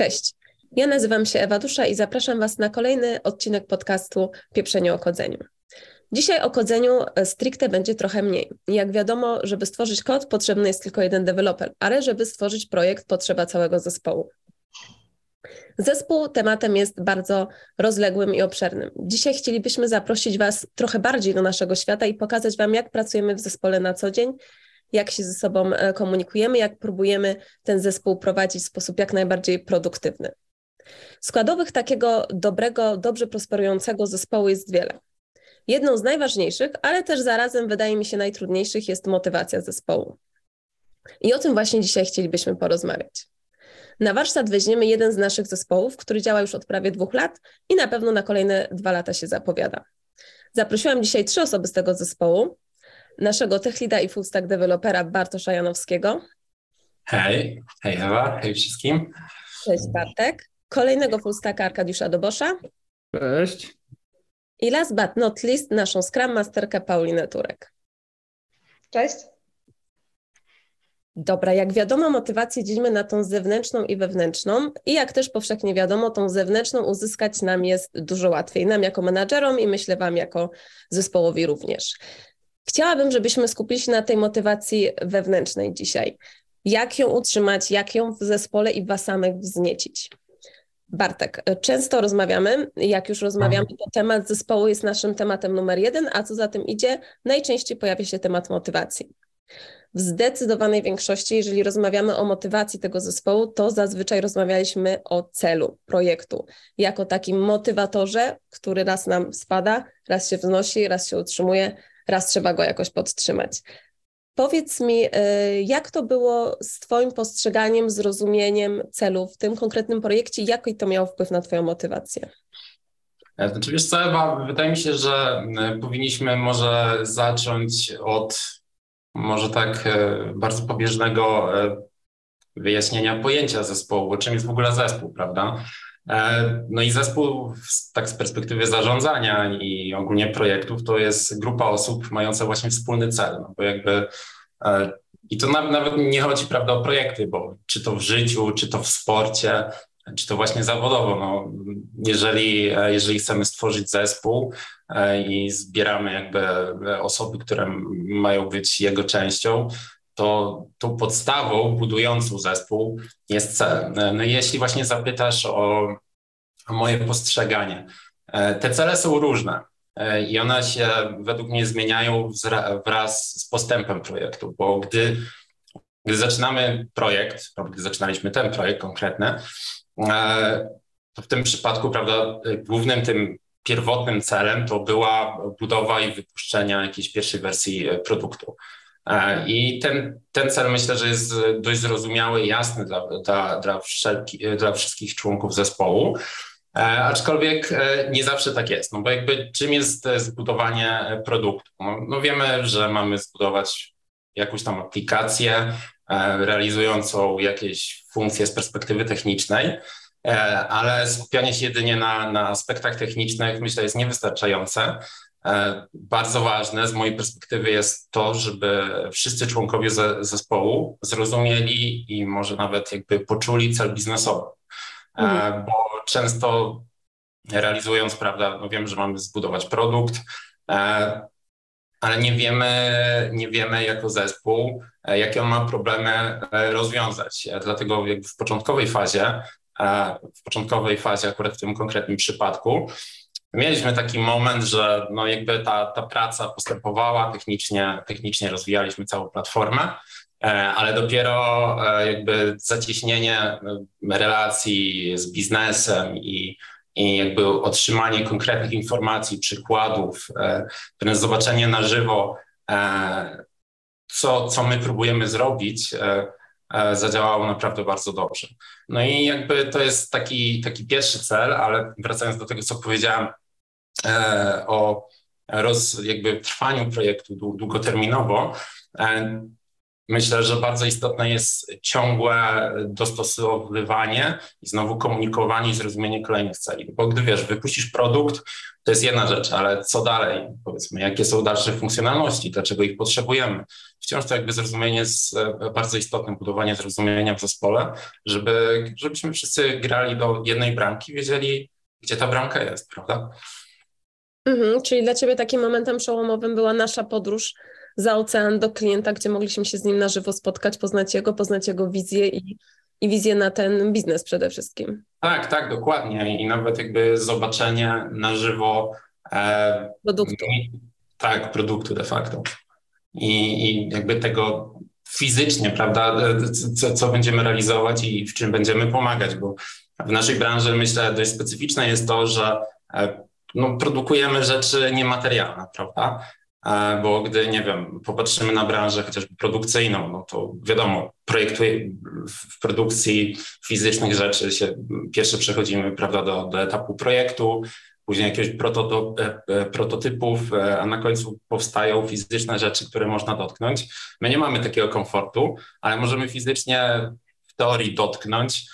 Cześć, ja nazywam się Ewa Dusza i zapraszam Was na kolejny odcinek podcastu Pieprzenie o kodzeniu. Dzisiaj o kodzeniu e, stricte będzie trochę mniej. Jak wiadomo, żeby stworzyć kod, potrzebny jest tylko jeden deweloper, ale żeby stworzyć projekt, potrzeba całego zespołu. Zespół tematem jest bardzo rozległym i obszernym. Dzisiaj chcielibyśmy zaprosić Was trochę bardziej do naszego świata i pokazać Wam, jak pracujemy w zespole na co dzień, jak się ze sobą e, komunikujemy, jak próbujemy ten zespół prowadzić w sposób jak najbardziej produktywny. Składowych takiego dobrego, dobrze prosperującego zespołu jest wiele. Jedną z najważniejszych, ale też zarazem wydaje mi się najtrudniejszych jest motywacja zespołu. I o tym właśnie dzisiaj chcielibyśmy porozmawiać. Na warsztat weźmiemy jeden z naszych zespołów, który działa już od prawie dwóch lat i na pewno na kolejne dwa lata się zapowiada. Zaprosiłam dzisiaj trzy osoby z tego zespołu. Naszego techlida i fullstack dewelopera Bartosza Janowskiego. Hej, hej Ewa, hej wszystkim. Cześć Bartek. Kolejnego fullstacka Arkadiusza Dobosza. Cześć. I last but not least naszą Scrum Masterkę Paulinę Turek. Cześć. Dobra, jak wiadomo, motywację dzielimy na tą zewnętrzną i wewnętrzną. I jak też powszechnie wiadomo, tą zewnętrzną uzyskać nam jest dużo łatwiej. Nam jako menadżerom i myślę Wam jako zespołowi również. Chciałabym, żebyśmy skupili się na tej motywacji wewnętrznej dzisiaj. Jak ją utrzymać, jak ją w zespole i Was samych wzniecić. Bartek, często rozmawiamy, jak już rozmawiamy, to temat zespołu jest naszym tematem numer jeden, a co za tym idzie, najczęściej pojawia się temat motywacji. W zdecydowanej większości, jeżeli rozmawiamy o motywacji tego zespołu, to zazwyczaj rozmawialiśmy o celu projektu, jako takim motywatorze, który raz nam spada, raz się wznosi, raz się utrzymuje, raz trzeba go jakoś podtrzymać. Powiedz mi, y, jak to było z Twoim postrzeganiem, zrozumieniem celu w tym konkretnym projekcie? Jaki to miało wpływ na Twoją motywację? E, znaczy wiesz co, Ewa, wydaje mi się, że e, powinniśmy może zacząć od może tak e, bardzo pobieżnego wyjaśnienia pojęcia zespołu, czym jest w ogóle zespół, prawda? No i zespół, tak z perspektywy zarządzania i ogólnie projektów, to jest grupa osób mająca właśnie wspólny cel, no bo jakby i to nawet nie chodzi, prawda, o projekty, bo czy to w życiu, czy to w sporcie, czy to właśnie zawodowo. No, jeżeli, jeżeli chcemy stworzyć zespół i zbieramy jakby osoby, które mają być jego częścią, to tą podstawą budującą zespół jest cel. No jeśli właśnie zapytasz o, o moje postrzeganie, te cele są różne i one się według mnie zmieniają wraz z postępem projektu, bo gdy, gdy zaczynamy projekt, gdy zaczynaliśmy ten projekt konkretny, to w tym przypadku, prawda, głównym tym pierwotnym celem to była budowa i wypuszczenie jakiejś pierwszej wersji produktu. I ten, ten cel myślę, że jest dość zrozumiały i jasny dla, dla, dla, wszelki, dla wszystkich członków zespołu. Aczkolwiek nie zawsze tak jest, no bo jakby czym jest zbudowanie produktu? No, no wiemy, że mamy zbudować jakąś tam aplikację realizującą jakieś funkcje z perspektywy technicznej, ale skupianie się jedynie na, na aspektach technicznych myślę jest niewystarczające. E, bardzo ważne z mojej perspektywy jest to, żeby wszyscy członkowie zespołu zrozumieli i może nawet jakby poczuli cel biznesowy, e, mhm. bo często realizując, prawda, no wiem, że mamy zbudować produkt, e, ale nie wiemy, nie wiemy jako zespół, jakie on ma problemy rozwiązać. Dlatego jakby w początkowej fazie, w początkowej fazie akurat w tym konkretnym przypadku, Mieliśmy taki moment, że no jakby ta, ta praca postępowała technicznie, technicznie rozwijaliśmy całą platformę, e, ale dopiero e, jakby zacieśnienie e, relacji z biznesem i, i jakby otrzymanie konkretnych informacji, przykładów, zobaczenie na żywo, co, co my próbujemy zrobić, zadziałało naprawdę bardzo dobrze. No i jakby to jest taki, taki pierwszy cel, ale wracając do tego, co powiedziałem o roz, jakby trwaniu projektu długoterminowo, e, myślę, że bardzo istotne jest ciągłe dostosowywanie i znowu komunikowanie i zrozumienie kolejnych celi. Bo gdy wiesz, wypuścisz produkt, to jest jedna rzecz, ale co dalej? Powiedzmy, jakie są dalsze funkcjonalności, dlaczego ich potrzebujemy? Wciąż to jakby zrozumienie jest e, bardzo istotne, budowanie zrozumienia w zespole, żeby, żebyśmy wszyscy grali do jednej bramki, wiedzieli, gdzie ta bramka jest, prawda? Mhm, czyli dla Ciebie takim momentem przełomowym była nasza podróż za ocean do klienta, gdzie mogliśmy się z nim na żywo spotkać, poznać jego, poznać jego wizję i, i wizję na ten biznes przede wszystkim. Tak, tak, dokładnie. I nawet jakby zobaczenie na żywo e, produktu. tak, produktu de facto. I, I jakby tego fizycznie, prawda, co, co będziemy realizować i w czym będziemy pomagać, bo w naszej branży myślę dość specyficzne jest to, że e, no, produkujemy rzeczy niematerialne, prawda? E, bo gdy, nie wiem, popatrzymy na branżę chociażby produkcyjną, no to wiadomo, projektuje w produkcji fizycznych rzeczy się pierwsze przechodzimy, prawda, do, do etapu projektu, później jakiegoś e, e, prototypów, a na końcu powstają fizyczne rzeczy, które można dotknąć. My nie mamy takiego komfortu, ale możemy fizycznie w teorii dotknąć,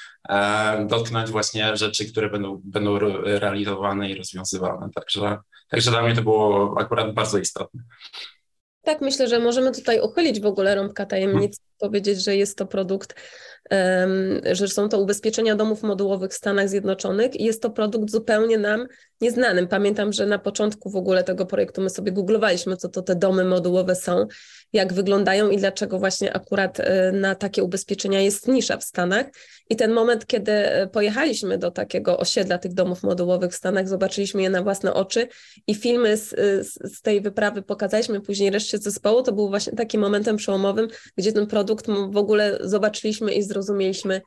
dotknąć właśnie rzeczy, które będą, będą realizowane i rozwiązywane. Także Także dla mnie to było akurat bardzo istotne. Tak, myślę, że możemy tutaj uchylić w ogóle rąbka tajemnicy, hmm. powiedzieć, że jest to produkt, um, że są to ubezpieczenia domów modułowych w Stanach Zjednoczonych i jest to produkt zupełnie nam nieznanym. Pamiętam, że na początku w ogóle tego projektu my sobie googlowaliśmy, co to te domy modułowe są, jak wyglądają i dlaczego właśnie akurat e, na takie ubezpieczenia jest nisza w Stanach. I ten moment, kiedy e, pojechaliśmy do takiego osiedla tych domów modułowych w Stanach, zobaczyliśmy je na własne oczy i filmy z, z, z tej wyprawy pokazaliśmy później reszcie zespołu, to był właśnie takim momentem przełomowym, gdzie ten produkt w ogóle zobaczyliśmy i zrozumieliśmy,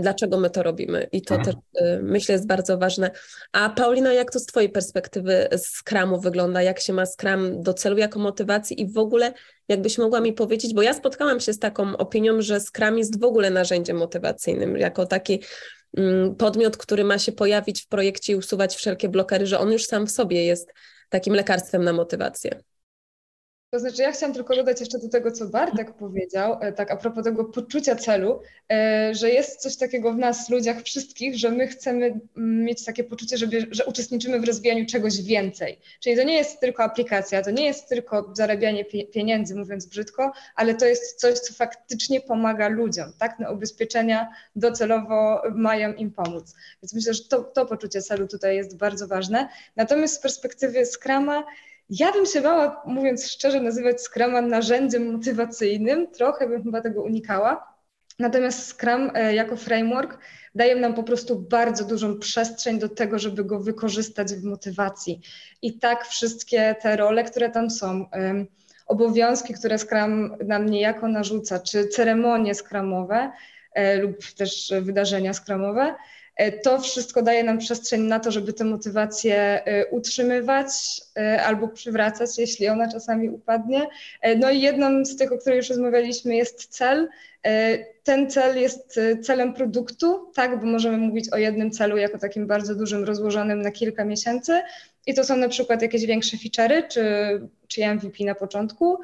dlaczego my to robimy. I to mhm. też y, myślę jest bardzo ważne. A Paulina, jak to z Twojej perspektywy Scrumu wygląda? Jak się ma Scrum do celu jako motywacji i w ogóle jakbyś mogła mi powiedzieć, bo ja spotkałam się z taką opinią, że Scrum jest w ogóle narzędziem motywacyjnym, jako taki mm, podmiot, który ma się pojawić w projekcie i usuwać wszelkie blokery, że on już sam w sobie jest takim lekarstwem na motywację. To znaczy, ja chciałam tylko dodać jeszcze do tego, co Bartek powiedział, e, tak a propos tego poczucia celu, e, że jest coś takiego w nas, ludziach wszystkich, że my chcemy mm, mieć takie poczucie, żeby, że uczestniczymy w rozwijaniu czegoś więcej. Czyli to nie jest tylko aplikacja, to nie jest tylko zarabianie pieniędzy, mówiąc brzydko, ale to jest coś, co faktycznie pomaga ludziom, tak? No, ubezpieczenia docelowo mają im pomóc. Więc myślę, że to, to poczucie celu tutaj jest bardzo ważne. Natomiast z perspektywy Scrama, ja bym się bała, mówiąc szczerze, nazywać Scruma narzędziem motywacyjnym, trochę bym chyba tego unikała. Natomiast Scrum e, jako framework daje nam po prostu bardzo dużą przestrzeń do tego, żeby go wykorzystać w motywacji. I tak wszystkie te role, które tam są, obowiązki, które Scrum nam niejako narzuca, czy ceremonie Scrumowe e, lub też wydarzenia Scrumowe, E, to wszystko daje nam przestrzeń na to, żeby tę motywację e, utrzymywać e, albo przywracać, jeśli ona czasami upadnie. No i jedną z tych, o której już rozmawialiśmy, jest cel. Ten cel jest celem produktu, tak, bo możemy mówić o jednym celu jako takim bardzo dużym, rozłożonym na kilka miesięcy. I to są na przykład jakieś większe feature'y, czy, czy MVP na początku,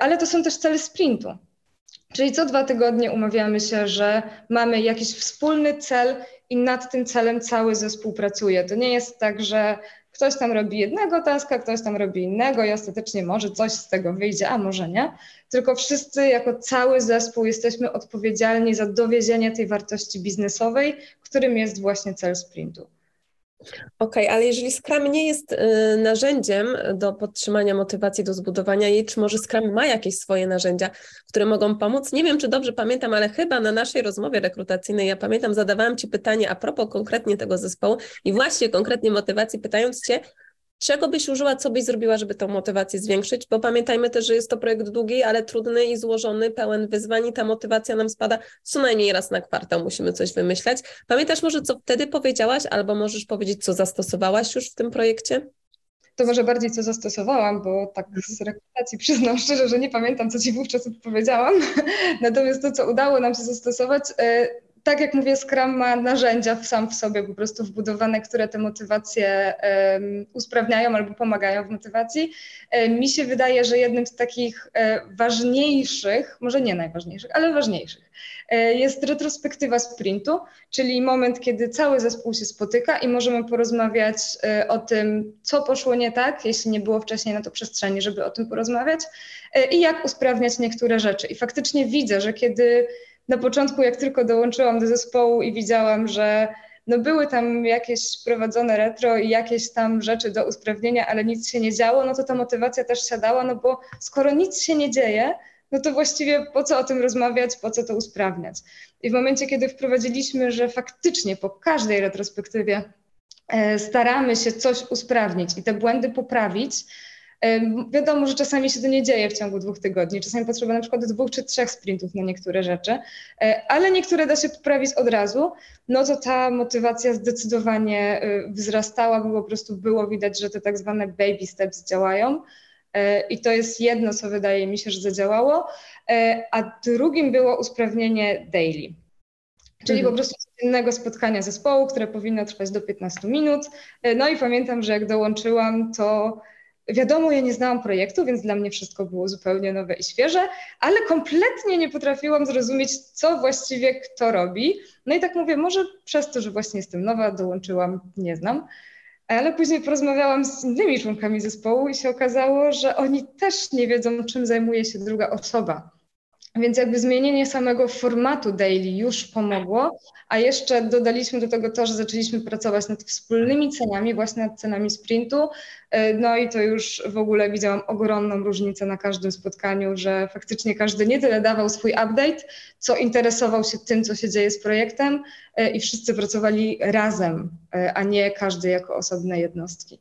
ale to są też cele sprintu. Czyli co dwa tygodnie umawiamy się, że mamy jakiś wspólny cel i nad tym celem cały zespół pracuje. To nie jest tak, że ktoś tam robi jednego taska, ktoś tam robi innego i ostatecznie może coś z tego wyjdzie, a może nie. Tylko wszyscy jako cały zespół jesteśmy odpowiedzialni za dowiezienie tej wartości biznesowej, którym jest właśnie cel sprintu. Okej, okay, ale jeżeli Scrum nie jest y, narzędziem do podtrzymania motywacji, do zbudowania jej, czy może Scrum ma jakieś swoje narzędzia, które mogą pomóc? Nie wiem, czy dobrze pamiętam, ale chyba na naszej rozmowie rekrutacyjnej, ja pamiętam, zadawałam Ci pytanie a propos konkretnie tego zespołu i właśnie konkretnie motywacji, pytając Cię, Czego byś użyła, co byś zrobiła, żeby tą motywację zwiększyć? Bo pamiętajmy też, że jest to projekt długi, ale trudny i złożony, pełen wyzwań i ta motywacja nam spada co najmniej raz na kwartał, musimy coś wymyślać. Pamiętasz może, co wtedy powiedziałaś, albo możesz powiedzieć, co zastosowałaś już w tym projekcie? To może bardziej co zastosowałam, bo tak z rekrutacji przyznam szczerze, że nie pamiętam, co Ci wówczas odpowiedziałam. Natomiast to, co udało nam się zastosować, e, tak jak mówię, Scrum ma narzędzia sam w sobie po prostu wbudowane, które te motywacje um, usprawniają albo pomagają w motywacji. Um, mi się wydaje, że jednym z takich um, ważniejszych, może nie najważniejszych, ale ważniejszych, jest retrospektywa sprintu, czyli moment, kiedy cały zespół się spotyka i możemy porozmawiać o tym, co poszło nie tak, jeśli nie było wcześniej na to przestrzeni, żeby o tym porozmawiać i jak usprawniać niektóre rzeczy. I faktycznie widzę, że kiedy na początku, jak tylko dołączyłam do zespołu i widziałam, że no były tam jakieś prowadzone retro i jakieś tam rzeczy do usprawnienia, ale nic się nie działo, no to ta motywacja też siadała, no bo skoro nic się nie dzieje, no to właściwie po co o tym rozmawiać, po co to usprawniać. I w momencie, kiedy wprowadziliśmy, że faktycznie po każdej retrospektywie e, staramy się coś usprawnić i te błędy poprawić, Wiadomo, że czasami się to nie dzieje w ciągu dwóch tygodni, czasami potrzeba na przykład dwóch czy trzech sprintów na niektóre rzeczy, e, ale niektóre da się poprawić od razu, no to ta motywacja zdecydowanie e, wzrastała, bo po prostu było widać, że te tak zwane baby steps działają. E, I to jest jedno, co wydaje mi się, że zadziałało. A drugim było usprawnienie daily. Czyli mhm. po prostu innego spotkania zespołu, które powinno trwać do 15 minut. No i pamiętam, że jak dołączyłam, to Wiadomo, ja nie znałam projektu, więc dla mnie wszystko było zupełnie nowe i świeże, ale kompletnie nie potrafiłam zrozumieć, co właściwie kto robi. No i tak mówię, może przez to, że właśnie jestem nowa, dołączyłam, nie znam. Ale później porozmawiałam z innymi członkami zespołu i się okazało, że oni też nie wiedzą, czym zajmuje się druga osoba. Więc jakby zmienienie samego formatu daily już pomogło, a jeszcze dodaliśmy do tego to, że zaczęliśmy pracować nad wspólnymi cenami, właśnie nad cenami sprintu. E, no i to już w ogóle widziałam ogromną różnicę na każdym spotkaniu, że faktycznie każdy nie tyle dawał swój update, co interesował się tym, co się dzieje z projektem e, i wszyscy pracowali razem, e, a nie każdy jako osobne jednostki.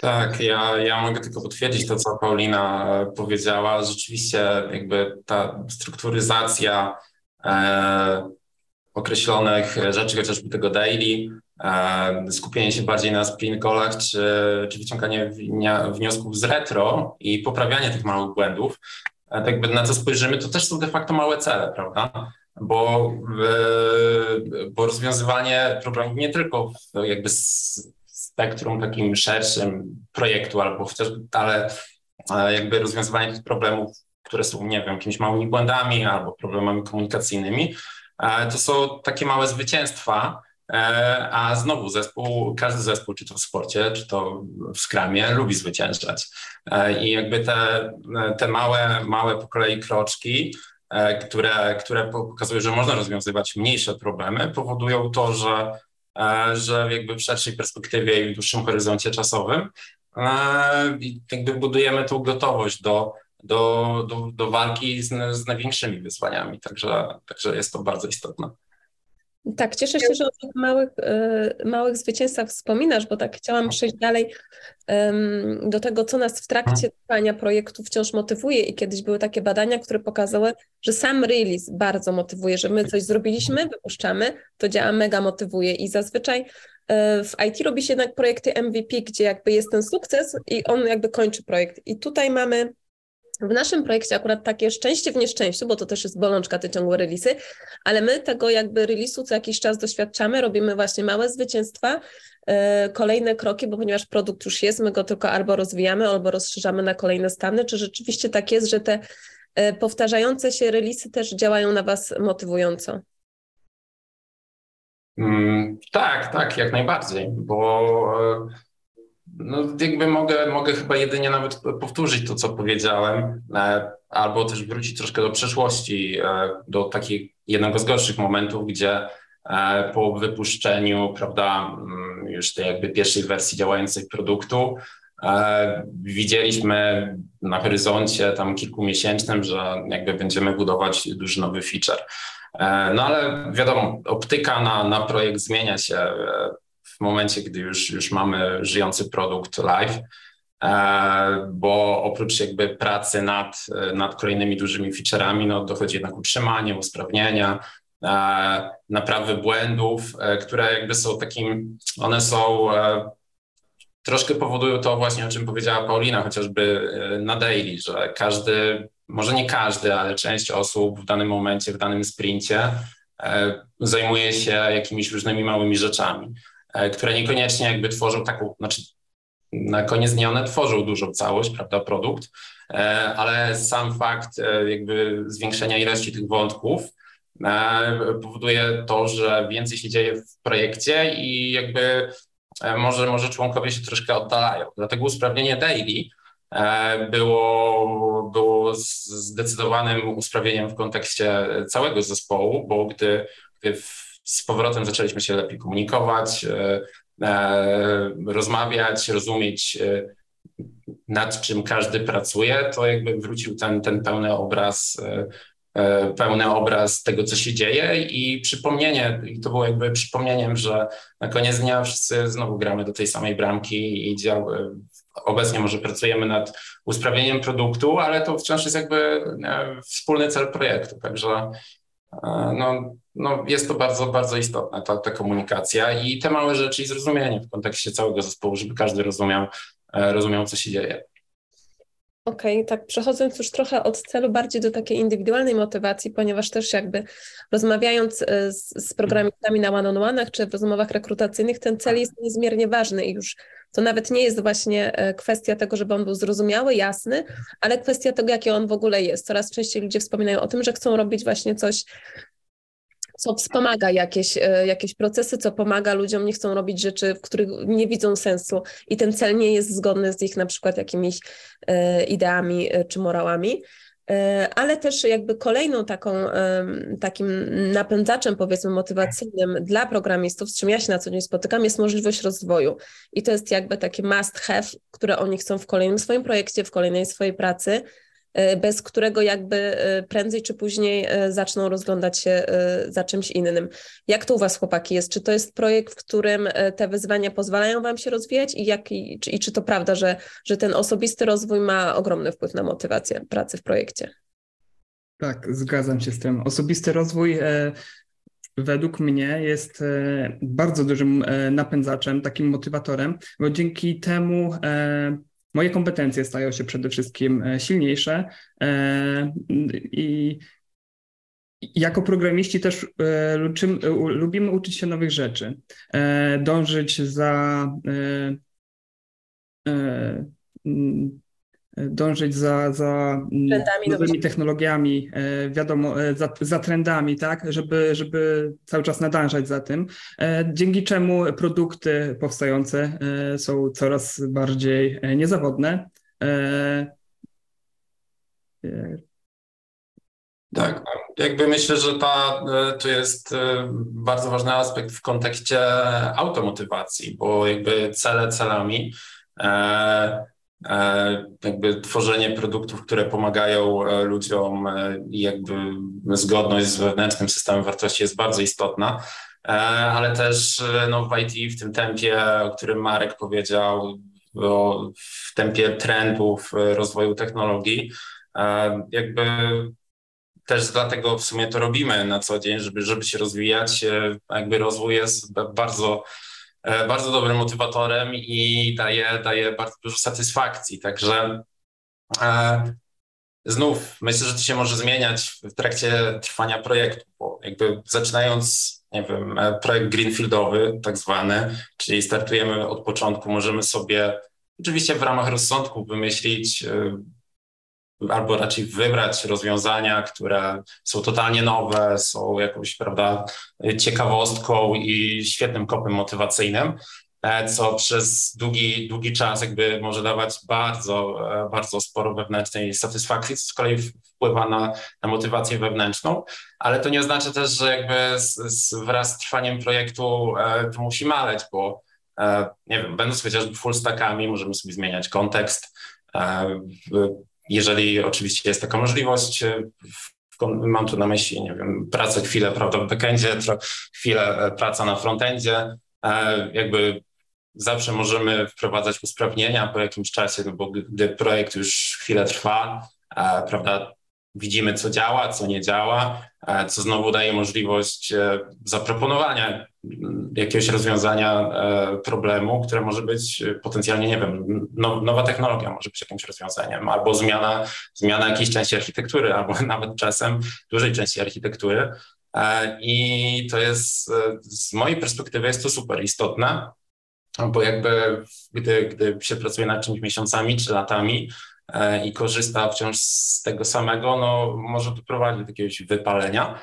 Tak, ja, ja mogę tylko potwierdzić to, co Paulina e, powiedziała. Rzeczywiście jakby ta strukturyzacja e, określonych rzeczy, chociażby tego daily, e, skupienie się bardziej na sprint callach, czy, czy wyciąganie wniosków z retro i poprawianie tych małych błędów, e, tak jakby na co spojrzymy, to też są de facto małe cele, prawda? Bo, e, bo rozwiązywanie problemów nie tylko jakby z, spektrum takim szerszym projektu, albo chociaż, ale jakby rozwiązywanie tych problemów, które są, nie wiem, jakimiś małymi błędami albo problemami komunikacyjnymi, to są takie małe zwycięstwa, e, a znowu zespół, każdy zespół, czy to w sporcie, czy to w skramie, lubi zwyciężać. E, I jakby te, te małe, małe po kolei kroczki, e, które, które pokazują, że można rozwiązywać mniejsze problemy, powodują to, że E, że jakby w szerszej perspektywie i w dłuższym horyzoncie czasowym e, jakby budujemy tą gotowość do, do, do, do walki z, z największymi wyzwaniami. Także, także jest to bardzo istotne. Tak, cieszę się, że o tych małych, e, małych zwycięstwach wspominasz, bo tak chciałam przejść dalej do tego, co nas w trakcie mhm. trwania projektu wciąż motywuje. I kiedyś były takie badania, które pokazały, że sam release bardzo motywuje, że my coś zrobiliśmy, wypuszczamy, to działa mega motywuje. I zazwyczaj e, w IT robi się jednak projekty MVP, gdzie jakby jest ten sukces i on jakby kończy projekt. I tutaj mamy w naszym projekcie akurat takie szczęście w nieszczęściu, bo to też jest bolączka te ciągłe releasy, ale my tego jakby release'u co jakiś czas doświadczamy, robimy właśnie małe zwycięstwa, yy, kolejne kroki, bo ponieważ produkt już jest, my go tylko albo rozwijamy, albo rozszerzamy na kolejne stany. Czy rzeczywiście tak jest, że te yy, powtarzające się releasy też działają na Was motywująco? Mm, tak, tak, jak najbardziej, bo no, jakby mogę, mogę chyba jedynie nawet powtórzyć to, co powiedziałem, e, albo też wrócić troszkę do przeszłości, e, do takich jednego z gorszych momentów, gdzie e, po wypuszczeniu, prawda, mm, już tej jakby pierwszej wersji działającej produktu, widzieliśmy na horyzoncie tam kilkumiesięcznym, że jakby będziemy budować duży nowy feature. No ale wiadomo, optyka na, na projekt zmienia się w momencie, gdy już, już mamy żyjący produkt live, e, bo oprócz jakby pracy nad, nad kolejnymi dużymi featureami, no dochodzi jednak utrzymanie, usprawnienia, e, naprawy błędów, e, które jakby są takim, one są troszkę powodują to właśnie, o czym powiedziała Paulina, chociażby na daily, że każdy, może nie każdy, ale część osób w danym momencie, w danym sprincie zajmuje się jakimiś różnymi małymi rzeczami, które niekoniecznie jakby tworzą taką, znaczy na koniec dnia one tworzą dużą całość, prawda, produkt, ale sam fakt jakby zwiększenia ilości tych wątków powoduje to, że więcej się dzieje w projekcie i jakby może, może członkowie się troszkę oddalają. Dlatego usprawnienie daily było, było zdecydowanym usprawnieniem w kontekście całego zespołu, bo gdy, gdy z powrotem zaczęliśmy się lepiej komunikować, rozmawiać, rozumieć, nad czym każdy pracuje, to jakby wrócił ten, ten pełny obraz E, pełny obraz tego, co się dzieje. I przypomnienie, i to było jakby przypomnieniem, że na koniec dnia wszyscy znowu gramy do tej samej bramki i dział, e, obecnie może pracujemy nad usprawnieniem produktu, ale to wciąż jest jakby e, wspólny cel projektu, także no, no jest to bardzo, bardzo istotne, ta, ta komunikacja i te małe rzeczy i zrozumienie w kontekście całego zespołu, żeby każdy rozumiał, rozumiał co się dzieje. Okej, okay, tak przechodząc już trochę od celu bardziej do takiej indywidualnej motywacji, ponieważ też jakby rozmawiając e, z, z programistami na one-on-one'ach czy w rozmowach rekrutacyjnych, ten cel jest niezmiernie ważny i już to nawet nie jest właśnie e, kwestia tego, żeby on był zrozumiały, jasny, ale kwestia tego, jaki on w ogóle jest. Coraz częściej ludzie wspominają o tym, że chcą robić właśnie coś co wspomaga jakieś, e, jakieś procesy, co pomaga ludziom, nie chcą robić rzeczy, w których nie widzą sensu i ten cel nie jest zgodny z ich na przykład jakimiś e, ideami e, czy morałami. Ale też jakby kolejną taką, takim napędzaczem powiedzmy motywacyjnym dla programistów, z czym ja się na co dzień spotykam, jest możliwość rozwoju. I to jest jakby taki must have, które oni chcą w kolejnym swoim projekcie, w kolejnej swojej pracy, bez którego jakby e, prędzej czy później e, zaczną rozglądać się za czymś innym. Jak to u Was, chłopaki, jest? Czy to jest projekt, w którym te wyzwania pozwalają Wam się rozwijać i, jak, i, czy, i czy to prawda, że, że ten osobisty rozwój ma ogromny wpływ na motywację pracy w projekcie? Tak, zgadzam się z tym. Osobisty rozwój według mnie jest bardzo dużym napędzaczem, takim motywatorem, bo dzięki temu moje kompetencje stają się przede wszystkim e, silniejsze e, i jako programiści też e, lubimy uczyć się nowych rzeczy, dążyć za dążyć za, za mm, trendami nowymi technologiami, e, wiadomo, e, za, za, trendami, tak, żeby, żeby cały czas nadążać za tym, e, dzięki czemu produkty powstające są coraz bardziej niezawodne. Tak, jakby myślę, że ta, to jest bardzo ważny aspekt w kontekście automotywacji, bo jakby cele celami, E, jakby tworzenie produktów, które pomagają e, ludziom e, i jakby zgodność z wewnętrznym systemem wartości jest bardzo istotna, ale też no, w IT w tym tempie, o którym Marek powiedział, w tempie trendów rozwoju technologii, jakby też dlatego w sumie to robimy na co dzień, żeby, żeby się rozwijać. Jakby rozwój jest bardzo E, bardzo dobrym motywatorem i daje, daje bardzo dużo satysfakcji. Także e, znów myślę, że to się może zmieniać w trakcie trwania projektu, bo jakby zaczynając, nie wiem, e, projekt greenfieldowy, tak zwany, czyli startujemy od początku, możemy sobie oczywiście w ramach rozsądku wymyślić albo raczej wybrać rozwiązania, które są totalnie nowe, są jakąś, prawda, ciekawostką i świetnym kopem motywacyjnym, e, co przez długi, długi czas jakby może dawać bardzo, e, bardzo sporo wewnętrznej satysfakcji, co z kolei wpływa na, na motywację wewnętrzną, ale to nie oznacza też, że jakby z, z, wraz z trwaniem projektu e, to musi maleć, bo nie wiem, będąc chociażby full stackami, możemy sobie zmieniać kontekst, jeżeli oczywiście jest taka możliwość, e, mam tu na myśli, nie wiem, pracę chwilę, prawda, w backendzie, chwilę e, praca na frontendzie, e, jakby zawsze możemy wprowadzać usprawnienia po jakimś czasie, no bo gdy projekt już chwilę trwa, prawda, widzimy, co działa, co nie działa, e, co znowu daje możliwość e, zaproponowania jakiegoś rozwiązania e, problemu, które może być potencjalnie, nie wiem, nowa technologia może być jakimś rozwiązaniem, albo zmiana, zmiana jakiejś części architektury, albo nawet czasem dużej części architektury. E, I to jest, e, z mojej perspektywy jest to super istotne, bo jakby gdy, gdy się pracuje nad czymś miesiącami czy latami e, i korzysta wciąż z tego samego, no może to prowadzić do jakiegoś wypalenia.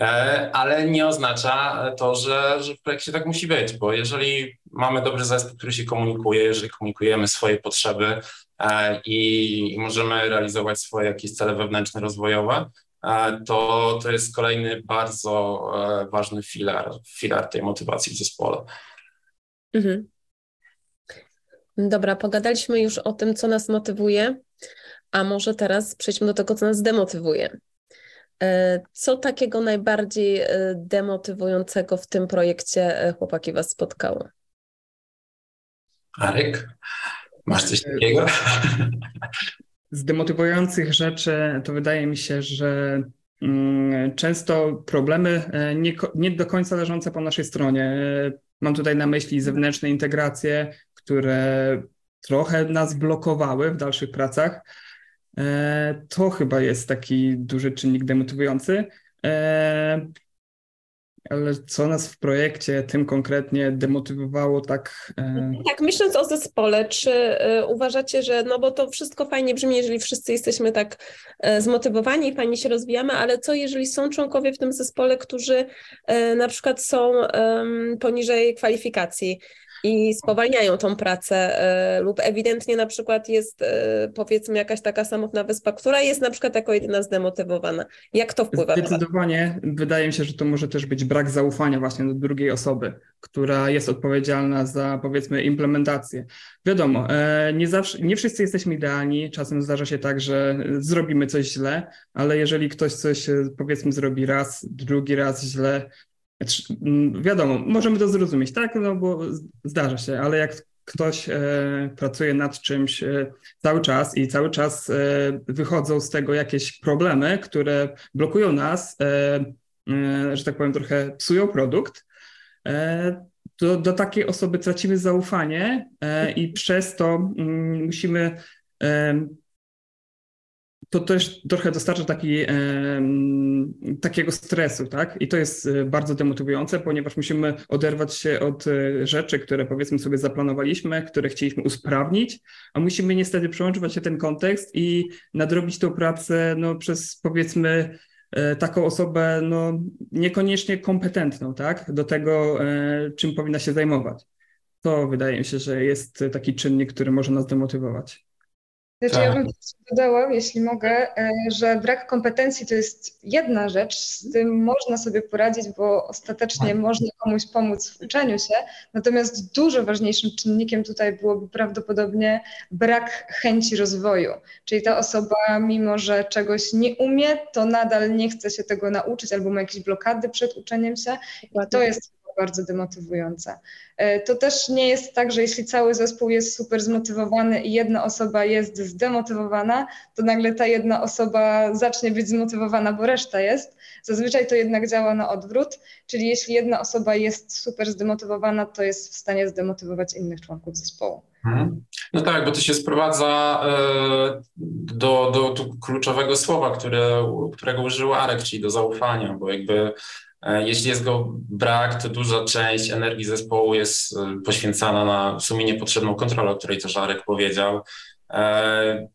E, ale nie oznacza to, że, że w projekcie tak musi być, bo jeżeli mamy dobry zespół, który się komunikuje, jeżeli komunikujemy swoje potrzeby e, i, możemy realizować swoje jakieś cele wewnętrzne, rozwojowe, e, to, to jest kolejny bardzo ważny filar, filar tej motywacji w zespole. Mhm. Dobra, pogadaliśmy już o tym, co nas motywuje, a może teraz przejdźmy do tego, co nas demotywuje. E, co takiego najbardziej e, demotywującego w tym projekcie e, chłopaki Was spotkało? Arek, masz coś takiego? Z demotywujących rzeczy to wydaje mi się, że mm, często problemy nie, nie do końca leżące po naszej stronie. Mam tutaj na myśli zewnętrzne integracje, które trochę nas blokowały w dalszych pracach to chyba jest taki duży czynnik demotywujący. E, ale co nas w projekcie tym konkretnie demotywowało tak? E, tak, myśląc o zespole, czy uważacie, że no bo to wszystko fajnie brzmi, jeżeli wszyscy jesteśmy tak zmotywowani i fajnie się rozwijamy, ale co jeżeli są członkowie w tym zespole, którzy na przykład są poniżej kwalifikacji? I spowalniają tą pracę e, lub ewidentnie na przykład jest e, powiedzmy jakaś taka samotna wyspa, która jest na przykład jako jedyna zdemotywowana. Jak to wpływa? Zdecydowanie wydaje mi się, że to może też być brak zaufania właśnie do drugiej osoby, która jest odpowiedzialna za powiedzmy implementację. Wiadomo, e, nie zawsze, nie wszyscy jesteśmy idealni, czasem zdarza się tak, że zrobimy coś źle, ale jeżeli ktoś coś powiedzmy zrobi raz, drugi raz źle, wiadomo, możemy to zrozumieć, tak? No bo zdarza się, ale jak ktoś e, pracuje nad czymś e, cały czas i cały czas e, wychodzą z tego jakieś problemy, które blokują nas, że tak powiem, trochę psują produkt, to do takiej osoby tracimy zaufanie i przez to mm, musimy to też trochę dostarcza taki, e, takiego stresu, tak? I to jest e, bardzo demotywujące, ponieważ musimy oderwać się od e, rzeczy, które powiedzmy sobie zaplanowaliśmy, które chcieliśmy usprawnić, a musimy niestety przełączyć się ten kontekst i nadrobić tą pracę no, przez powiedzmy e, taką osobę no, niekoniecznie kompetentną, tak? Do tego, czym powinna się zajmować. To wydaje mi się, że jest taki czynnik, który może nas demotywować. Znaczy, tak. ja bym dodała, jeśli mogę, e, że brak kompetencji to jest jedna rzecz, z tym można sobie poradzić, bo ostatecznie tak. można komuś pomóc w uczeniu się, natomiast dużo ważniejszym czynnikiem tutaj byłoby prawdopodobnie brak chęci rozwoju, czyli ta osoba, mimo że czegoś nie umie, to nadal nie chce się tego nauczyć albo ma jakieś blokady przed uczeniem się i to jest bardzo demotywujące. E, to też nie jest tak, że jeśli cały zespół jest super zmotywowany i jedna osoba jest zdemotywowana, to nagle ta jedna osoba zacznie być zmotywowana, bo reszta jest. Zazwyczaj to jednak działa na odwrót, czyli jeśli jedna osoba jest super zdemotywowana, to jest w stanie zdemotywować innych członków zespołu. Mhm. No tak, bo to się sprowadza e, do, do, do kluczowego słowa, które, którego użył Arek, czyli do zaufania, bo jakby jeśli jest go brak, to duża część energii zespołu jest e, poświęcana na w sumie niepotrzebną kontrolę, o której też Arek powiedział. E,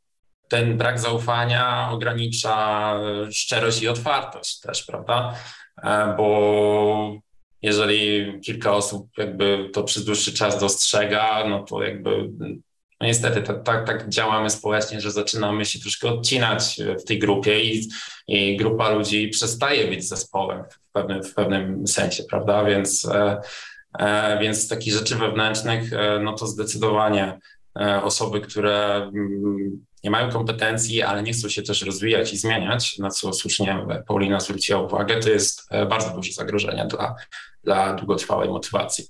ten brak zaufania ogranicza szczerość i otwartość też, prawda? Bo jeżeli kilka osób jakby to przez dłuższy czas dostrzega, no to jakby no niestety tak, tak, tak działamy społecznie, że zaczynamy się troszkę odcinać w tej grupie i, i grupa ludzi przestaje być zespołem w pewnym, w pewnym sensie, prawda? Więc, e, e, więc takich rzeczy wewnętrznych, e, no to zdecydowanie e, osoby, które mm, nie mają kompetencji, ale nie chcą się też rozwijać i zmieniać, na co słusznie Paulina zwróciła uwagę, to jest e, bardzo duże zagrożenie dla, dla długotrwałej motywacji.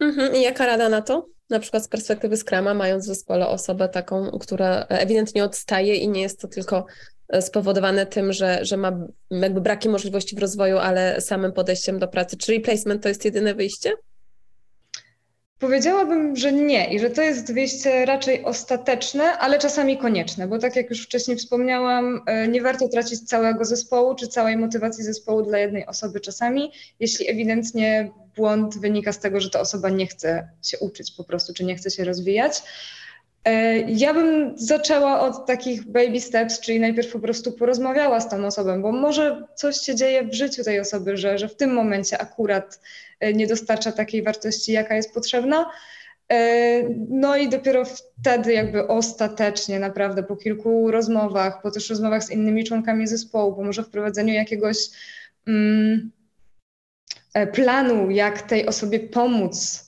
Mhm. I jaka rada na to? Na przykład z perspektywy Scrama, mając w zespole osobę taką, która ewidentnie odstaje i nie jest to tylko e, spowodowane tym, że, że ma jakby braki możliwości w rozwoju, ale samym podejściem do pracy. Czy replacement to jest jedyne wyjście? Powiedziałabym, że nie i że to jest wyjście raczej ostateczne, ale czasami konieczne, bo tak jak już wcześniej wspomniałam, e, nie warto tracić całego zespołu czy całej motywacji zespołu dla jednej osoby czasami, jeśli ewidentnie błąd wynika z tego, że ta osoba nie chce się uczyć po prostu, czy nie chce się rozwijać. E, Ja bym zaczęła od takich baby steps, czyli najpierw po prostu porozmawiała z tą osobą, bo może coś się dzieje w życiu tej osoby, że, że w tym momencie akurat nie dostarcza takiej wartości, jaka jest potrzebna. E, No i dopiero wtedy, jakby ostatecznie, naprawdę po kilku rozmowach, po też rozmowach z innymi członkami zespołu, po może wprowadzeniu jakiegoś mm, e, planu, jak tej osobie pomóc, e,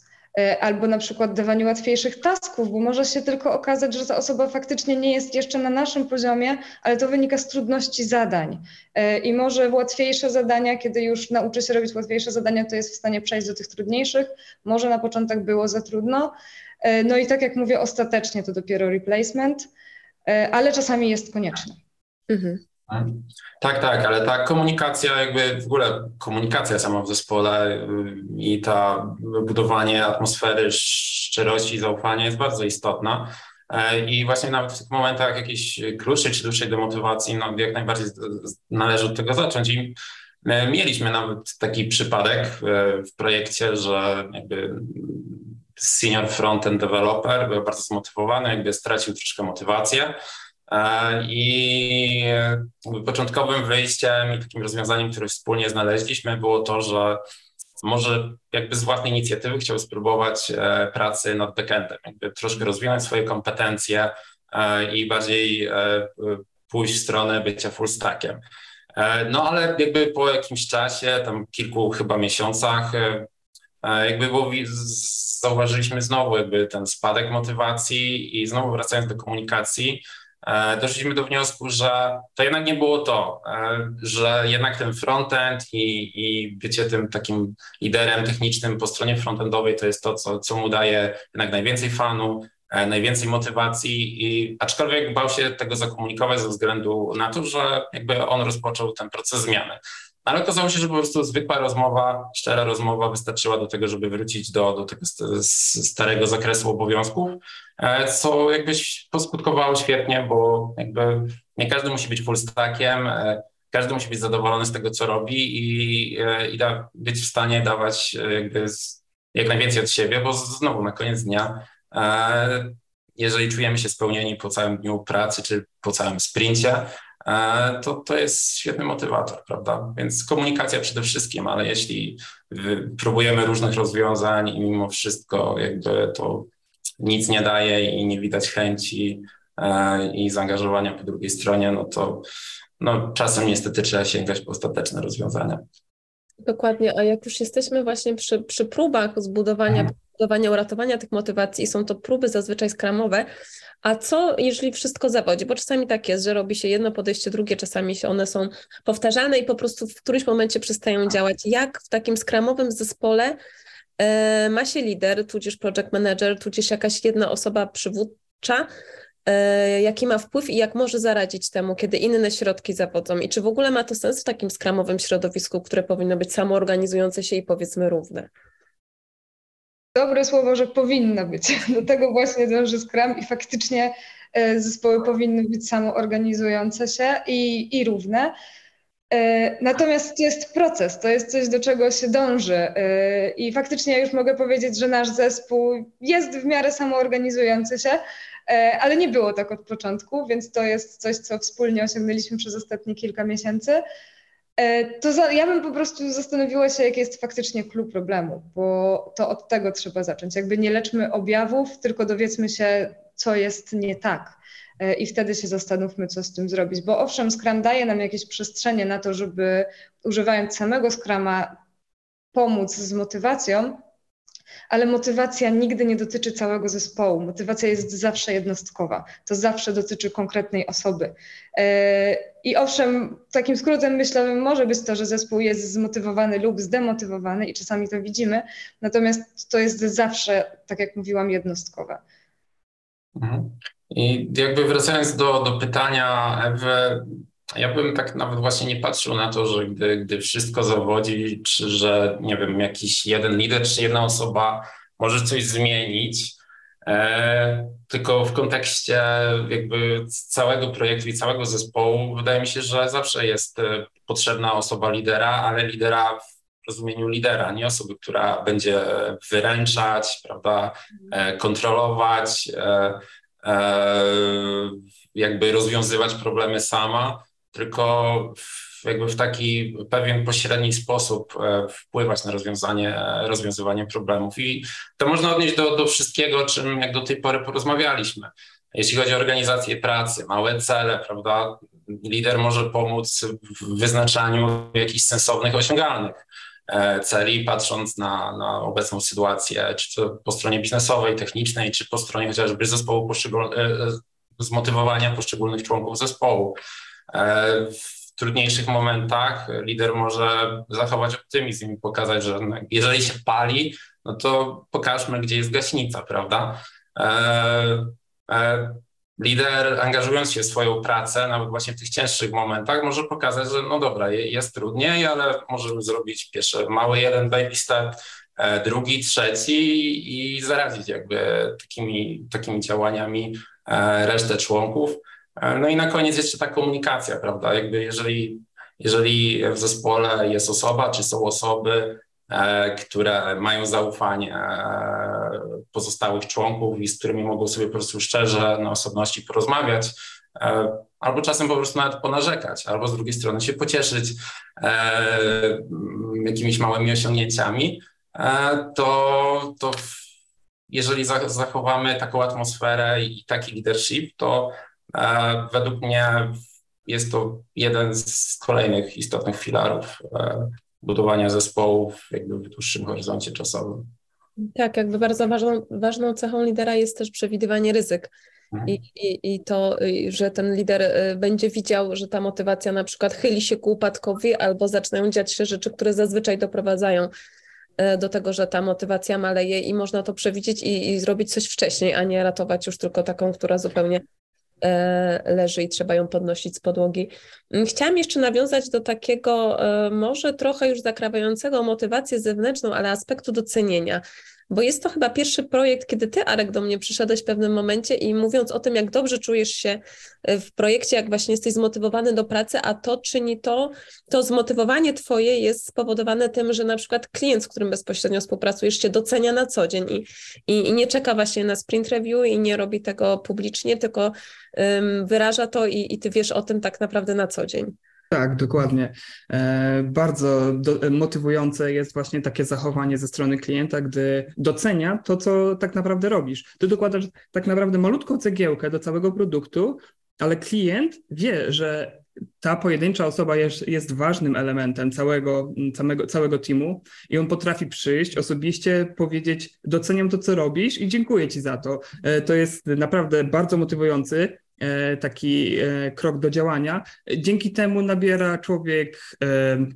albo na przykład dawaniu łatwiejszych tasków, bo może się tylko okazać, że ta osoba faktycznie nie jest jeszcze na naszym poziomie, ale to wynika z trudności zadań. E, I może łatwiejsze zadania, kiedy już nauczy się robić łatwiejsze zadania, to jest w stanie przejść do tych trudniejszych. Może na początek było za trudno. E, No i tak jak mówię, ostatecznie to dopiero replacement, e, ale czasami jest konieczne. Mhm. Tak, tak, ale ta komunikacja, jakby w ogóle komunikacja sama w zespole y, i ta budowanie atmosfery szczerości i zaufania jest bardzo istotna. E, I właśnie nawet w tych momentach jakiejś krótszej czy dłuższej demotywacji, no jak najbardziej należy od tego zacząć. I e, mieliśmy nawet taki przypadek e, w projekcie, że jakby senior frontend developer był bardzo zmotywowany, jakby stracił troszkę motywację. E, I początkowym wyjściem i takim rozwiązaniem, które wspólnie znaleźliśmy, było to, że może jakby z własnej inicjatywy chciał spróbować e, pracy nad backendem, jakby troszkę rozwinąć swoje kompetencje e, i bardziej pójść w stronę bycia full stackiem. No ale jakby po jakimś czasie, tam kilku chyba miesiącach, jakby było, zauważyliśmy znowu jakby ten spadek motywacji i znowu wracając do komunikacji, doszliśmy do wniosku, że to jednak nie było to, e, że jednak ten frontend i, i bycie tym takim liderem technicznym po stronie frontendowej to jest to, co, co mu daje jednak najwięcej fanu, e, najwięcej motywacji i aczkolwiek bał się tego zakomunikować ze względu na to, że jakby on rozpoczął ten proces zmiany. Ale okazało się, że po prostu zwykła rozmowa, szczera rozmowa wystarczyła do tego, żeby wrócić do, do tego starego zakresu obowiązków, e, co jakbyś poskutkowało świetnie, bo jakby nie każdy musi być full stackiem, e, każdy musi być zadowolony z tego, co robi i, e, i da, być w stanie dawać jakby jak najwięcej od siebie, bo znowu na koniec dnia, jeżeli czujemy się spełnieni po całym dniu pracy czy po całym sprincie, to, to jest świetny motywator, prawda? Więc komunikacja przede wszystkim, ale jeśli wy- próbujemy różnych rozwiązań i mimo wszystko jakby to nic nie daje i nie widać chęci e, i zaangażowania po drugiej stronie, no to no, czasem niestety trzeba sięgać po ostateczne rozwiązania. Dokładnie, a jak już jesteśmy właśnie przy, przy próbach zbudowania, Mhm. budowania, uratowania tych motywacji, są to próby zazwyczaj skramowe, a co jeżeli wszystko zawodzi? Bo czasami tak jest, że robi się jedno podejście, drugie, czasami się one są powtarzane i po prostu w którymś momencie przestają działać. Jak w takim skramowym zespole e, ma się lider, tudzież project manager, tudzież jakaś jedna osoba przywódcza, jaki ma wpływ i jak może zaradzić temu, kiedy inne środki zawodzą i czy w ogóle ma to sens w takim skramowym środowisku, które powinno być samoorganizujące się i powiedzmy równe? Dobre słowo, że powinno być. Do tego właśnie dąży Scrum i faktycznie e, zespoły powinny być samoorganizujące się i, i równe. E, Natomiast to jest proces, to jest coś, do czego się dąży. E, I faktycznie już mogę powiedzieć, że nasz zespół jest w miarę samoorganizujący się, e, ale nie było tak od początku, więc to jest coś, co wspólnie osiągnęliśmy przez ostatnie kilka miesięcy. E, To za, ja bym po prostu zastanowiła się, jaki jest faktycznie klucz problemu, bo to od tego trzeba zacząć. Jakby nie leczmy objawów, tylko dowiedzmy się, co jest nie tak. E, I wtedy się zastanówmy, co z tym zrobić. Bo owszem, Scrum daje nam jakieś przestrzenie na to, żeby używając samego Scruma pomóc z motywacją, ale motywacja nigdy nie dotyczy całego zespołu. Motywacja jest zawsze jednostkowa. To zawsze dotyczy konkretnej osoby. E, I owszem, takim skrótem myślę, może być to, że zespół jest zmotywowany lub zdemotywowany i czasami to widzimy, natomiast to jest zawsze, tak jak mówiłam, jednostkowe. Mhm. I jakby wracając do, do pytania Ewy, ja bym tak nawet właśnie nie patrzył na to, że gdy, gdy wszystko zawodzi, czy że nie wiem, jakiś jeden lider, czy jedna osoba może coś zmienić, e, tylko w kontekście jakby całego projektu i całego zespołu wydaje mi się, że zawsze jest e, potrzebna osoba lidera, ale lidera w rozumieniu lidera, nie osoby, która będzie wyręczać, prawda, e, kontrolować, e, e, jakby rozwiązywać problemy sama, tylko jakby w taki pewien pośredni sposób e, wpływać na rozwiązanie, e, rozwiązywanie problemów. I to można odnieść do, do wszystkiego, czym jak do tej pory porozmawialiśmy. Jeśli chodzi o organizację pracy, małe cele, prawda, lider może pomóc w wyznaczaniu jakichś sensownych, osiągalnych e, celi, patrząc na, na obecną sytuację, czy to po stronie biznesowej, technicznej, czy po stronie chociażby zespołu poszczegól- e, zmotywowania poszczególnych członków zespołu. E, W trudniejszych momentach lider może zachować optymizm i pokazać, że jeżeli się pali, no to pokażmy, gdzie jest gaśnica, prawda? E, e, Lider, angażując się w swoją pracę, nawet właśnie w tych cięższych momentach, może pokazać, że no dobra, je- jest trudniej, ale możemy zrobić pierwszy mały jeden baby step, drugi, trzeci i zarazić jakby takimi, takimi działaniami resztę członków. E, No i na koniec jeszcze ta komunikacja, prawda? Jakby jeżeli, jeżeli w zespole jest osoba, czy są osoby, e, które mają zaufanie e, pozostałych członków i z którymi mogą sobie po prostu szczerze na osobności porozmawiać, albo czasem po prostu nawet ponarzekać, albo z drugiej strony się pocieszyć jakimiś małymi osiągnięciami, to, to jeżeli za- zachowamy taką atmosferę i taki leadership, to według mnie jest to jeden z kolejnych istotnych filarów e, budowania zespołów jakby w dłuższym horyzoncie czasowym. Tak, jakby bardzo ważną, ważną cechą lidera jest też przewidywanie ryzyk. Mhm. I, i, I to, że ten lider y, będzie widział, że ta motywacja na przykład chyli się ku upadkowi albo zaczynają dziać się rzeczy, które zazwyczaj doprowadzają y, do tego, że ta motywacja maleje i można to przewidzieć i, i zrobić coś wcześniej, a nie ratować już tylko taką, która zupełnie e, leży i trzeba ją podnosić z podłogi. Mm, Chciałam jeszcze nawiązać do takiego e, może trochę już zakrawającego motywację zewnętrzną, ale aspektu docenienia. Bo jest to chyba pierwszy projekt, kiedy ty, Arek, do mnie przyszedłeś w pewnym momencie i mówiąc o tym, jak dobrze czujesz się e, w projekcie, jak właśnie jesteś zmotywowany do pracy, a to czyni to, to zmotywowanie twoje jest spowodowane tym, że na przykład klient, z którym bezpośrednio współpracujesz, cię docenia na co dzień i, i, i nie czeka właśnie na sprint review i nie robi tego publicznie, tylko ym, wyraża to i, i ty wiesz o tym tak naprawdę na co dzień. Tak, dokładnie. E, Bardzo do, motywujące jest właśnie takie zachowanie ze strony klienta, gdy docenia to, co tak naprawdę robisz. Ty dokładasz tak naprawdę malutką cegiełkę do całego produktu, ale klient wie, że ta pojedyncza osoba jest, jest ważnym elementem całego, całego, całego teamu i on potrafi przyjść, osobiście powiedzieć: Doceniam to, co robisz i dziękuję ci za to. E, To jest naprawdę bardzo motywujący taki e, krok do działania. Dzięki temu nabiera człowiek e,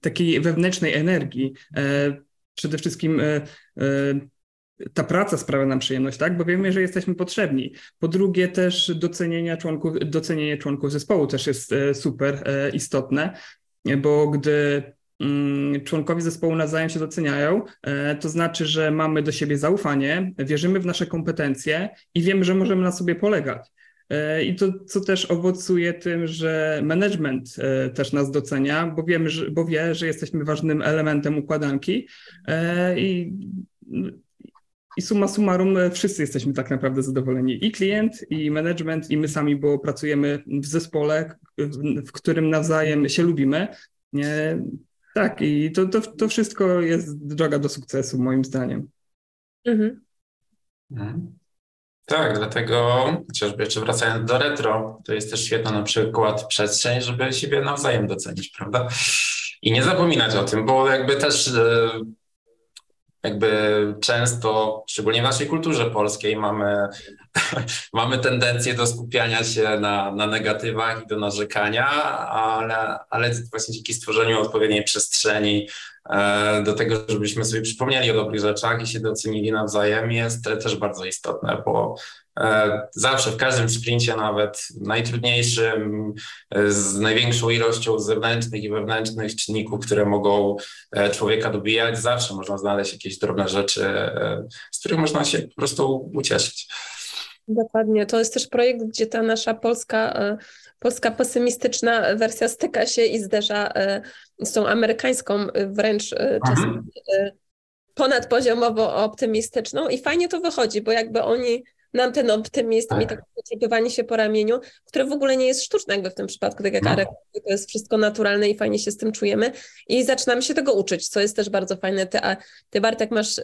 takiej wewnętrznej energii. E, Przede wszystkim e, e, ta praca sprawia nam przyjemność, tak? Bo wiemy, że jesteśmy potrzebni. Po drugie, też docenienie członków, docenienie członków zespołu też jest e, super e, istotne, bo gdy mm, członkowie zespołu nawzajem się doceniają, e, to znaczy, że mamy do siebie zaufanie, wierzymy w nasze kompetencje i wiemy, że możemy na sobie polegać. E, I to, co też owocuje tym, że management e, też nas docenia, bo wiemy, że, bo wie, że jesteśmy ważnym elementem układanki e, i, i summa summarum wszyscy jesteśmy tak naprawdę zadowoleni. I klient, i management, i my sami, bo pracujemy w zespole, w, którym nawzajem się lubimy. Tak, i to, to, to wszystko jest droga do sukcesu, moim zdaniem. Mhm. Tak, dlatego chociażby jeszcze wracając do retro, to jest też świetna na przykład przestrzeń, żeby siebie nawzajem docenić, prawda? I nie zapominać o tym, bo jakby też e, jakby często, szczególnie w naszej kulturze polskiej, mamy, mamy tendencję do skupiania się na, na negatywach i do narzekania, ale, ale właśnie dzięki stworzeniu odpowiedniej przestrzeni do tego, żebyśmy sobie przypomnieli o dobrych rzeczach i się docenili nawzajem jest też bardzo istotne, bo e, zawsze w każdym sprincie, nawet najtrudniejszym, e, z największą ilością zewnętrznych i wewnętrznych czynników, które mogą człowieka dobijać, zawsze można znaleźć jakieś drobne rzeczy, z których można się po prostu ucieszyć. Dokładnie. To jest też projekt, gdzie ta nasza polska, polska pesymistyczna wersja styka się i zderza z tą amerykańską wręcz czasem mhm. ponadpoziomowo optymistyczną i fajnie to wychodzi, bo jakby oni nam ten optymizm tak. i takie poczepiwanie się po ramieniu, które w ogóle nie jest sztuczne jakby w tym przypadku, tak jak no. Arek, to jest wszystko naturalne i fajnie się z tym czujemy i zaczynamy się tego uczyć, co jest też bardzo fajne. Ty, a ty Bartek masz y,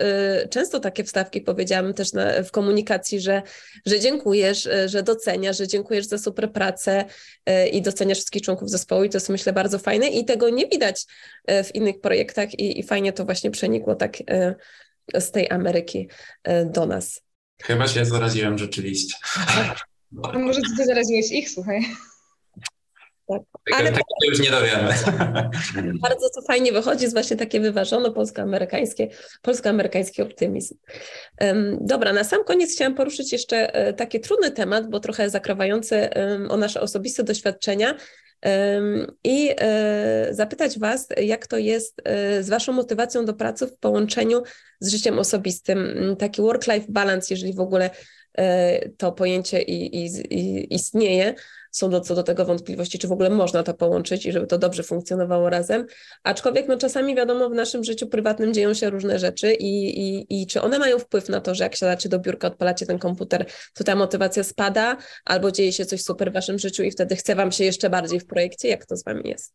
często takie wstawki, powiedziałam też na, w komunikacji, że, że dziękujesz, y, że doceniasz, że dziękujesz za super pracę y, i doceniasz wszystkich członków zespołu i to jest myślę bardzo fajne i tego nie widać y, w innych projektach i, i fajnie to właśnie przenikło tak y, z tej Ameryki y, do nas. Chyba się zaraziłem rzeczywiście. A może ty zaraziłeś ich, słuchaj. Tak. Ale tego już nie dowiemy. Bardzo to fajnie wychodzi, jest właśnie takie wyważone polsko-amerykańskie, polsko-amerykański optymizm. Dobra, na sam koniec chciałam poruszyć jeszcze e, taki trudny temat, bo trochę zakrawający o nasze osobiste doświadczenia i e, zapytać Was, jak to jest e, z Waszą motywacją do pracy w połączeniu z życiem osobistym, taki work-life balance, jeżeli w ogóle to pojęcie i, i, i istnieje są do, co do tego wątpliwości, czy w ogóle można to połączyć i żeby to dobrze funkcjonowało razem. Aczkolwiek no, czasami wiadomo, w naszym życiu prywatnym dzieją się różne rzeczy i, i, i czy one mają wpływ na to, że jak siadacie do biurka, odpalacie ten komputer, to ta motywacja spada, albo dzieje się coś super w waszym życiu i wtedy chce wam się jeszcze bardziej w projekcie. Jak to z wami jest?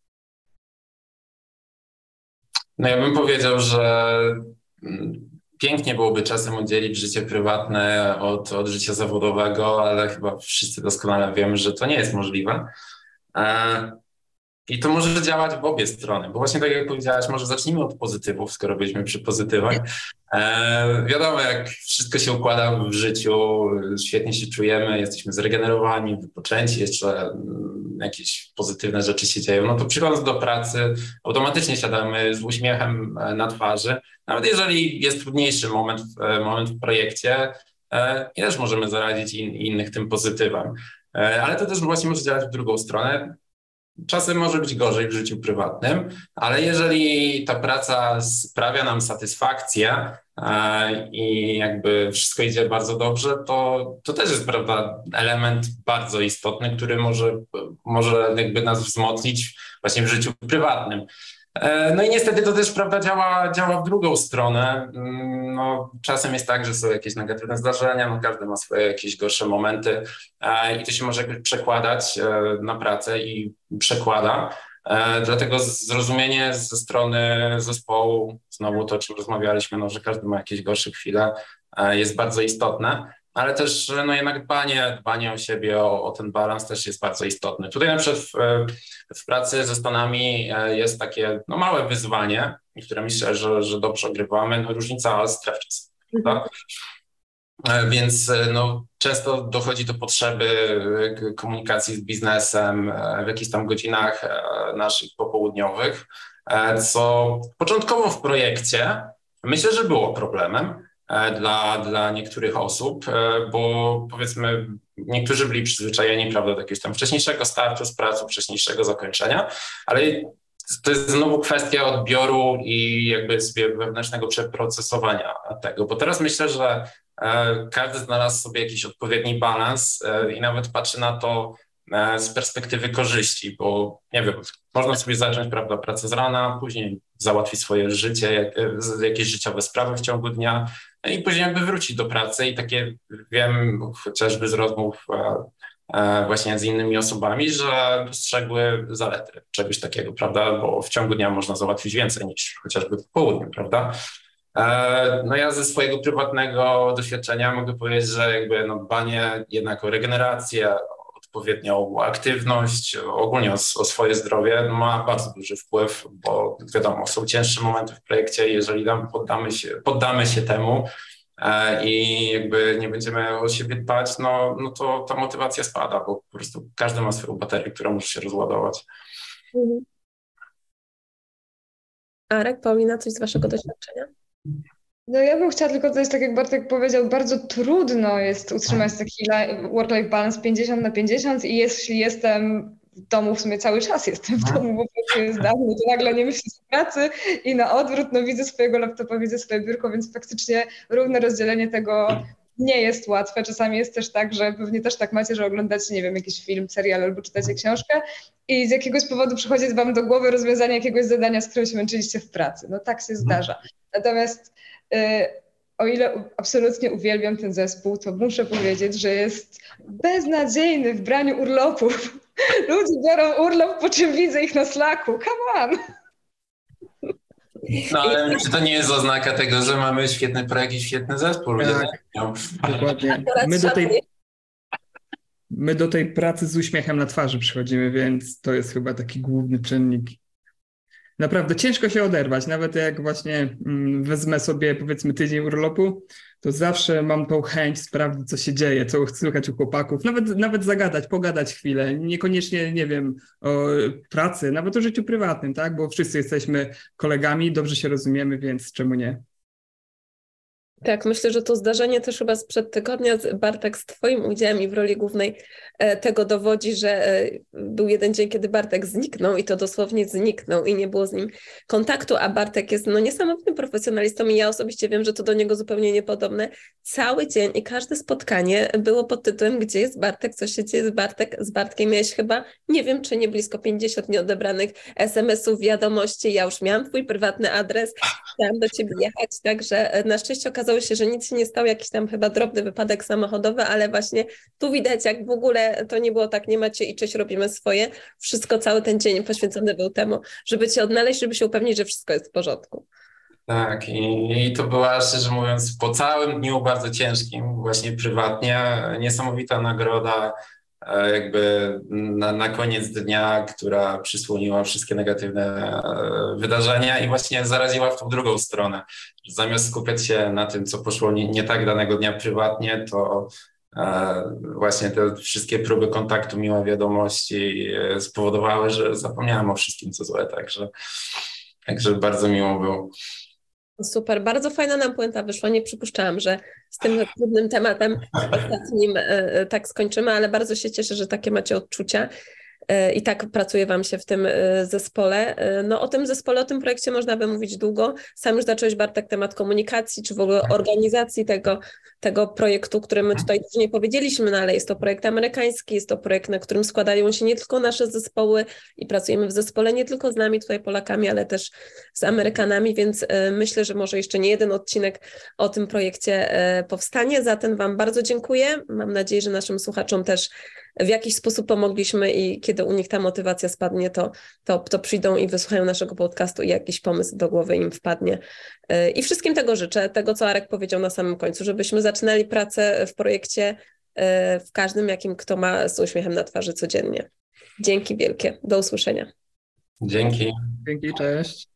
No ja bym powiedział, że pięknie byłoby czasem oddzielić życie prywatne od, od życia zawodowego, ale chyba wszyscy doskonale wiemy, że to nie jest możliwe. E, I to może działać w obie strony, bo właśnie tak jak powiedziałaś, może zacznijmy od pozytywów, skoro byliśmy przy pozytywach. E, wiadomo, jak wszystko się układa w życiu, świetnie się czujemy, jesteśmy zregenerowani, wypoczęci, jeszcze mm, jakieś pozytywne rzeczy się dzieją, no to przychodząc do pracy, automatycznie siadamy z uśmiechem e, na twarzy. Nawet jeżeli jest trudniejszy moment, e, moment w projekcie, e, też możemy zaradzić in, innych tym pozytywem. E, ale to też właśnie może działać w drugą stronę. Czasem może być gorzej w życiu prywatnym, ale jeżeli ta praca sprawia nam satysfakcję e, i jakby wszystko idzie bardzo dobrze, to, to też jest prawda, element bardzo istotny, który może, może jakby nas wzmocnić właśnie w życiu prywatnym. E, no i niestety to też prawda działa, działa w drugą stronę. Mm, no, czasem jest tak, że są jakieś negatywne zdarzenia, no, każdy ma swoje jakieś gorsze momenty e, i to się może przekładać e, na pracę i przekłada. Dlatego zrozumienie ze strony zespołu, znowu to, o czym rozmawialiśmy, no, że każdy ma jakieś gorsze chwile, jest bardzo istotne ale też no jednak dbanie, dbanie o siebie, o, o ten balans też jest bardzo istotny. Tutaj na przykład w, w pracy ze Stanami e, jest takie no, małe wyzwanie, które myślę, że, że dobrze ogrywamy, no, różnica stref czasowych. Mhm. E, więc e, no, często dochodzi do potrzeby komunikacji z biznesem w jakichś tam godzinach naszych popołudniowych, co początkowo w projekcie myślę, że było problemem, E, dla, dla niektórych osób, e, bo powiedzmy niektórzy byli przyzwyczajeni prawda, do jakiegoś tam wcześniejszego startu z pracą, wcześniejszego zakończenia, ale to jest znowu kwestia odbioru i jakby sobie wewnętrznego przeprocesowania tego, bo teraz myślę, że e, każdy znalazł sobie jakiś odpowiedni balans i nawet patrzy na to z perspektywy korzyści, bo nie wiem, można sobie zacząć prawda, pracę z rana, później załatwić swoje życie, jakieś życiowe sprawy w ciągu dnia, i później jakby wrócić do pracy i takie wiem chociażby z rozmów e, e, właśnie z innymi osobami, że dostrzegły zalety czegoś takiego, prawda, bo w ciągu dnia można załatwić więcej niż chociażby w południu, prawda. E, no ja ze swojego prywatnego doświadczenia mogę powiedzieć, że jakby no dbanie jednak o regenerację, odpowiednią aktywność, ogólnie o, o, swoje zdrowie ma bardzo duży wpływ, bo wiadomo, są cięższe momenty w projekcie, jeżeli nam poddamy się, poddamy się temu e, i jakby nie będziemy o siebie dbać, no, no to ta motywacja spada, bo po prostu każdy ma swoją baterię, która musi się rozładować. Mhm. Arek, Paulina, coś z waszego doświadczenia? No ja bym chciała tylko dodać, tak jak Bartek powiedział, bardzo trudno jest utrzymać taki li- work-life balance 50 na 50 i jeśli jestem w domu, w sumie cały czas jestem w domu, bo pracuję zdalnie, to nagle nie myślę o pracy i na odwrót, no widzę swojego laptopa, widzę swoje biurko, więc faktycznie równe rozdzielenie tego nie jest łatwe. Czasami jest też tak, że pewnie też tak macie, że oglądacie, nie wiem, jakiś film, serial albo czytacie książkę i z jakiegoś powodu przychodzi wam do głowy rozwiązanie jakiegoś zadania, z którym się męczyliście w pracy. No tak się zdarza. Natomiast o ile absolutnie uwielbiam ten zespół, to muszę powiedzieć, że jest beznadziejny w braniu urlopów. Ludzie biorą urlop, po czym widzę ich na Slacku. Come on! No ale czy to nie jest oznaka tego, że mamy świetny projekt i świetny zespół? Ludzie Tak. tak. Dokładnie. My do tej. My do tej pracy z uśmiechem na twarzy przychodzimy, więc to jest chyba taki główny czynnik. Naprawdę ciężko się oderwać, nawet jak właśnie mm, wezmę sobie powiedzmy tydzień urlopu, to zawsze mam tą chęć sprawdzić, co się dzieje, co słychać u chłopaków, nawet, nawet zagadać, pogadać chwilę, niekoniecznie, nie wiem, o pracy, nawet o życiu prywatnym, tak, bo wszyscy jesteśmy kolegami, dobrze się rozumiemy, więc czemu nie? Tak, myślę, że to zdarzenie też chyba sprzed tygodnia, Bartek, z Twoim udziałem i w roli głównej e, tego dowodzi, że e, był jeden dzień, kiedy Bartek zniknął i to dosłownie zniknął i nie było z nim kontaktu, a Bartek jest no, niesamowitym profesjonalistą i ja osobiście wiem, że to do niego zupełnie niepodobne. Cały dzień i każde spotkanie było pod tytułem Gdzie jest Bartek? Co się dzieje z, Bartek? z Bartkiem? Miałeś chyba, nie wiem, czy nie blisko 50 nieodebranych SMS-ów, wiadomości. Ja już miałam Twój prywatny adres, chciałam do Ciebie jechać, także e, na szczęście okazało się, że nic się nie stało, jakiś tam chyba drobny wypadek samochodowy, ale właśnie tu widać, jak w ogóle to nie było tak, nie macie i cześć, robimy swoje. Wszystko, cały ten dzień poświęcony był temu, żeby Cię odnaleźć, żeby się upewnić, że wszystko jest w porządku. Tak, i, i to była szczerze mówiąc po całym dniu bardzo ciężkim, właśnie prywatnie, niesamowita nagroda, jakby na, na koniec dnia, która przysłoniła wszystkie negatywne e, wydarzenia i właśnie zaraziła w tą drugą stronę. Zamiast skupiać się na tym, co poszło nie, nie tak danego dnia prywatnie, to e, właśnie te wszystkie próby kontaktu, miłe wiadomości e, spowodowały, że zapomniałem o wszystkim, co złe, także, także bardzo miło było. Super, bardzo fajna nam puenta wyszła. Nie przypuszczałam, że z tym trudnym tematem ostatnim e, e, tak skończymy, ale bardzo się cieszę, że takie macie odczucia. E, I tak pracuje Wam się w tym zespole. No o tym zespole, o tym projekcie można by mówić długo. Sam już zacząłeś, Bartek, temat komunikacji, czy w ogóle organizacji tego, tego projektu, który my tutaj też nie powiedzieliśmy, no ale jest to projekt amerykański, jest to projekt, na którym składają się nie tylko nasze zespoły i pracujemy w zespole nie tylko z nami, tutaj Polakami, ale też z Amerykanami, więc e, myślę, że może jeszcze nie jeden odcinek o tym projekcie e, powstanie. Za ten Wam bardzo dziękuję. Mam nadzieję, że naszym słuchaczom też w jakiś sposób pomogliśmy i kiedy u nich ta motywacja spadnie, to, to, to przyjdą i wysłuchają naszego podcastu i jakiś pomysł do głowy im wpadnie. E, I wszystkim tego życzę, tego co Arek powiedział na samym końcu, żebyśmy zaczynali pracę w projekcie e, w każdym, jakim kto ma z uśmiechem na twarzy codziennie. Dzięki wielkie. Do usłyszenia. Dzięki. Dzięki, cześć.